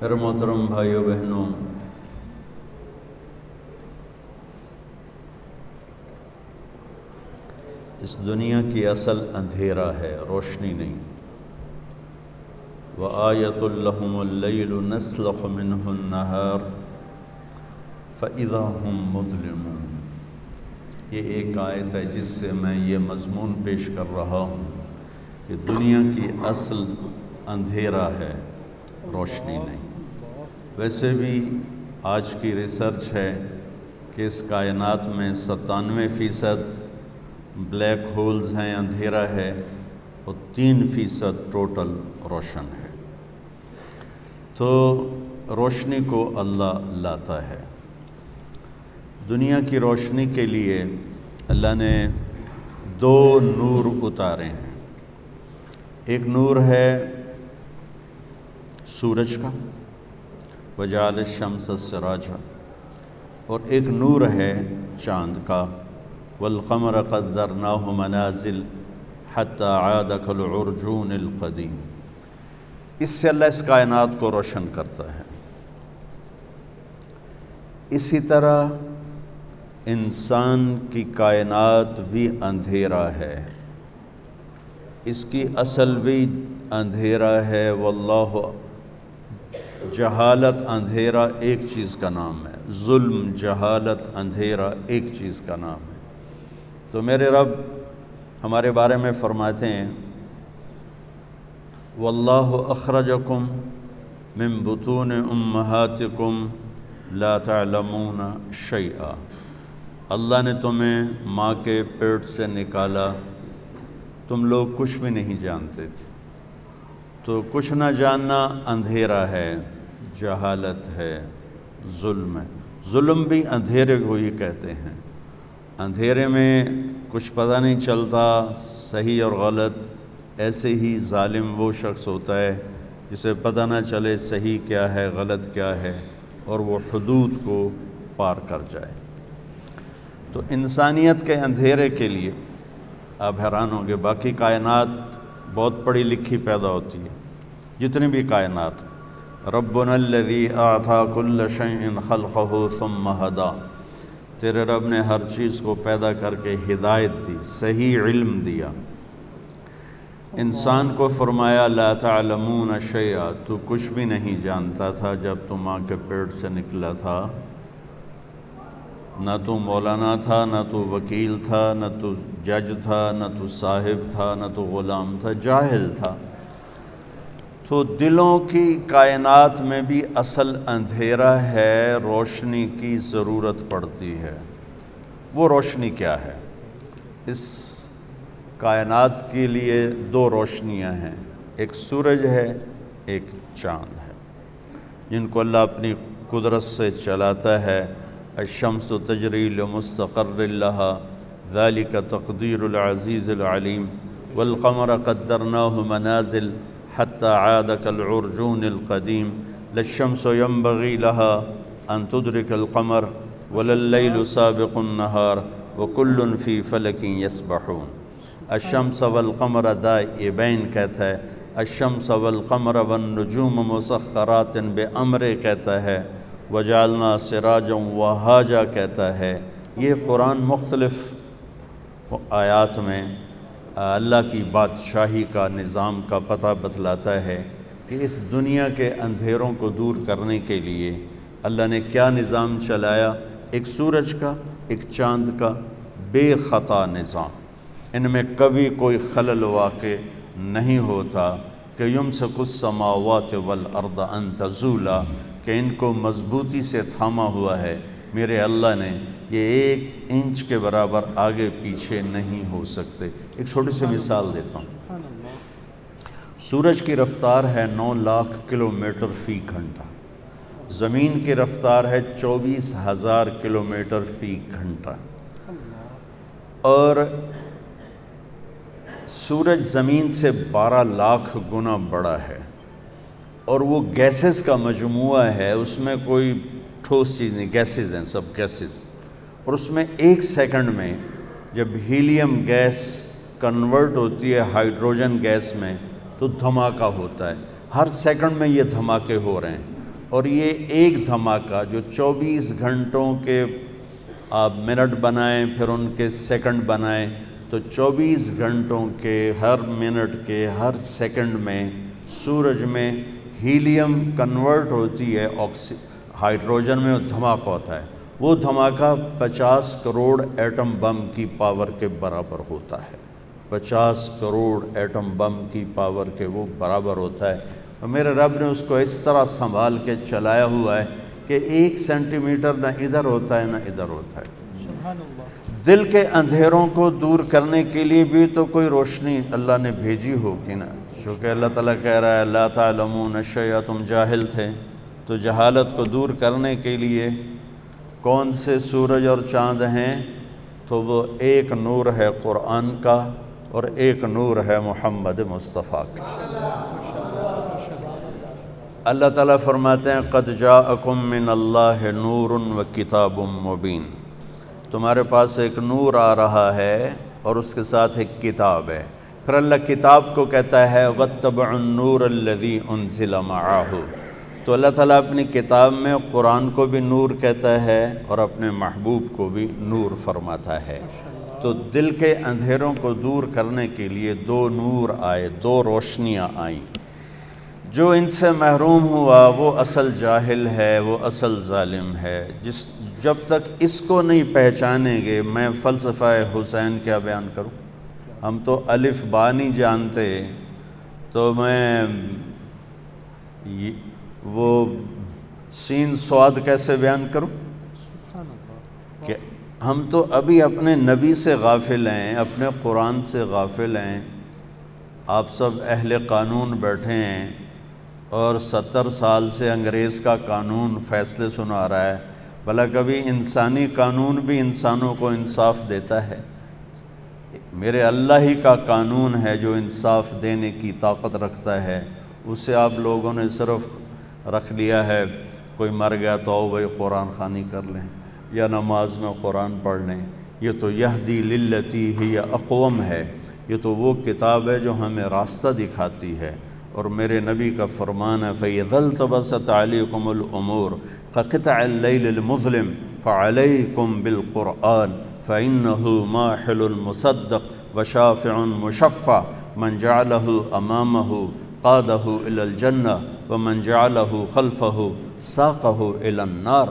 میرے محترم بھائیوں بہنوں اس دنیا کی اصل اندھیرا ہے روشنی نہیں وآیت اللہم اللیل نسلخ منہ النہار فَإِذَا هُمْ مُظْلِمُونَ یہ ایک آیت ہے جس سے میں یہ مضمون پیش کر رہا ہوں کہ دنیا کی اصل اندھیرا ہے روشنی نہیں ویسے بھی آج کی ریسرچ ہے کہ اس کائنات میں ستانوے فیصد بلیک ہولز ہیں، اندھیرا ہے اور تین فیصد ٹوٹل روشن ہے۔ تو روشنی کو اللہ لاتا ہے۔ دنیا کی روشنی کے لیے اللہ نے دو نور اتارے ہیں۔ ایک نور ہے سورج کا وجال شمس سراجا، اور ایک نور ہے چاند کا، والقمر قدرناه منازل حتى عاد كالعرجون القدیم اس سے اللہ اس کائنات کو روشن کرتا ہے۔ اسی طرح انسان کی کائنات بھی اندھیرا ہے۔ اس کی اصل بھی اندھیرا ہے۔ واللہ جہالت اندھیرا ایک چیز کا نام ہے۔ ظلم، جہالت اندھیرا ایک چیز کا نام ہے۔ تو میرے رب ہمارے بارے میں فرماتے ہیں، واللہ اخرجکم من بطون امہاتکم لا تعلمون شیئا۔ اللہ نے تمہیں ماں کے پیٹ سے نکالا۔ تم لوگ کچھ بھی نہیں جانتے تھے۔ تو کچھ نہ جاننا اندھیرا ہے، جہالت ہے، ظلم ہے۔ ظلم بھی اندھیرے کو ہی کہتے ہیں۔ اندھیرے میں کچھ پتہ نہیں چلتا، صحیح اور غلط۔ ایسے ہی ظالم وہ شخص ہوتا ہے جسے پتہ نہ چلے صحیح کیا ہے، غلط کیا ہے اور وہ حدود کو پار کر جائے۔ تو انسانیت کے اندھیرے کے لیے آپ حیران ہوں گے، باقی کائنات بہت پڑھی لکھی پیدا ہوتی ہے۔ جتنی بھی کائنات۔ ربنا الذي اعطا كل شيء خلقه ثم هدى تیرے رب نے ہر چیز کو پیدا کر کے ہدایت دی، صحیح علم دیا۔ انسان کو فرمایا، لا تعلمون شیئا۔ تو کچھ بھی نہیں جانتا تھا جب تو ماں کے پیٹ سے نکلا تھا۔ نہ تو مولانا تھا، نہ تو وکیل تھا، نہ تو جج تھا، نہ تو صاحب تھا، نہ تو غلام تھا، جاہل تھا۔ تو دلوں کی کائنات میں بھی اصل اندھیرا ہے، روشنی کی ضرورت پڑتی ہے۔ وہ روشنی کیا ہے؟ اس کائنات کے لیے دو روشنیاں ہیں۔ ایک سورج ہے، ایک چاند ہے۔ جن کو اللہ اپنی قدرت سے چلاتا ہے۔ الشمس تجری لمستقر لها، ذلك تقدیر العزیز العلیم والقمر قدرناه منازل، حتى عاد كالعرجون القديم. لا الشمس ينبغي لها أن تدرك القمر، ولا الليل سابق النهار، وكل في فلك يسبحون. الشمس والقمر دائبين کہتا ہے، الشمس والقمر والنجوم مسخرات بأمر کہتا ہے. وجعلنا سراجا وهاجا کہتا ہے، یہ قرآن مختلف آیات میں اللہ کی بادشاہی کا نظام کا پتہ بتلاتا ہے کہ اس دنیا کے اندھیروں کو دور کرنے کے لیے اللہ نے کیا نظام چلایا؟ ایک سورج کا، ایک چاند کا بے خطا نظام۔ ان میں کبھی کوئی خلل واقع نہیں ہوتا کہ یم سے کچھ سماوات والارض ان تزولا۔ کہ ان کو مضبوطی سے تھاما ہوا ہے۔ میرے اللہ نے یہ ایک انچ کے برابر آگے پیچھے نہیں ہو سکتے۔ ایک چھوٹی سی مثال دیتا ہوں۔ سورج کی رفتار ہے نو لاکھ کلومیٹر فی گھنٹہ۔ زمین کی رفتار ہے چوبیس ہزار کلومیٹر فی گھنٹہ۔ اور سورج زمین سے بارہ لاکھ گنا بڑا ہے۔ اور وہ گیسز کا مجموعہ ہے، اس میں کوئی ٹھوس چیز نہیں گیسز ہیں، سب گیسز اور اس میں ایک سیکنڈ میں جب ہیلیم گیس کنورٹ ہوتی ہے ہائیڈروجن گیس میں، تو دھماکہ ہوتا ہے۔ ہر سیکنڈ میں یہ دھماکے ہو رہے ہیں۔ اور یہ ایک دھماکہ جو چوبیس گھنٹوں کے آپ منٹ بنائیں، پھر ان کے سیکنڈ بنائیں، تو چوبیس گھنٹوں کے، ہر منٹ کے، ہر سیکنڈ میں سورج میں ہیلیم کنورٹ ہوتی ہے آکسی ہائیڈروجن میں دھماکہ ہوتا ہے۔ وہ دھماکہ پچاس کروڑ ایٹم بم کی پاور کے برابر ہوتا ہے۔ پچاس کروڑ ایٹم بم کی پاور کے وہ برابر ہوتا ہے۔ اور میرے رب نے اس کو اس طرح سنبھال کے چلایا ہوا ہے کہ ایک سینٹی میٹر نہ ادھر ہوتا ہے نہ ادھر ہوتا ہے۔ دل کے اندھیروں کو دور کرنے کے لیے بھی تو کوئی روشنی اللہ نے بھیجی ہوگی نا۔ چونکہ اللہ تعالیٰ کہہ رہا ہے اللہ تعلمون یا تم جاہل تھے۔ تو جہالت کو دور کرنے کے لیے کون سے سورج اور چاند ہیں؟ تو وہ ایک نور ہے قرآن کا اور ایک نور ہے محمد مصطفیٰ کا۔ اللہ تعالیٰ فرماتے ہیں، قد جاءکم من اللہ نور و کتاب مبین۔ تمہارے پاس ایک نور آ رہا ہے اور اس کے ساتھ ایک کتاب ہے۔ پھر اللہ کتاب کو کہتا ہے وَاتَّبْعُ النُّورَ الَّذِي أُنزِلَ مَعَاهُ. تو اللہ تعالیٰ اپنی کتاب میں قرآن کو بھی نور کہتا ہے اور اپنے محبوب کو بھی نور فرماتا ہے۔ تو دل کے اندھیروں کو دور کرنے کے لیے دو نور آئے، دو روشنیاں آئیں۔ جو ان سے محروم ہوا، وہ اصل جاہل ہے، وہ اصل ظالم ہے۔ جس، جب تک اس کو نہیں پہچانیں گے، میں فلسفہ حسین کیا بیان کروں؟ ہم تو الف با نہیں جانتے، تو میں وہ سین سواد کیسے بیان کروں؟ کہ ہم تو ابھی اپنے نبی سے غافل ہیں، اپنے قرآن سے غافل ہیں، آپ سب اہل قانون بیٹھے ہیں اور ستر سال سے انگریز کا قانون فیصلے سنا رہا ہے۔ بھلا کبھی انسانی قانون بھی انسانوں کو انصاف دیتا ہے۔ میرے اللہ ہی کا قانون ہے جو انصاف دینے کی طاقت رکھتا ہے۔ اسے آپ لوگوں نے صرف رکھ لیا ہے۔ کوئی مر گیا تو آؤ بھائی قرآن خانی کر لیں یا نماز میں قرآن پڑھ لیں۔ یہ تو یہدی للتی ہی یا اقوم ہے۔ یہ تو وہ کتاب ہے جو ہمیں راستہ دکھاتی ہے۔ اور میرے نبی کا فرمان ہے فیضل تبصت علیکم العمور فقطع اللیل المظلم فعلیکم بالقرآن فإنه ماحل المصدق وشافع مشفع. من جعله امامه قاده الى الجنة، ومن جعله خلفه ساقه الى النار.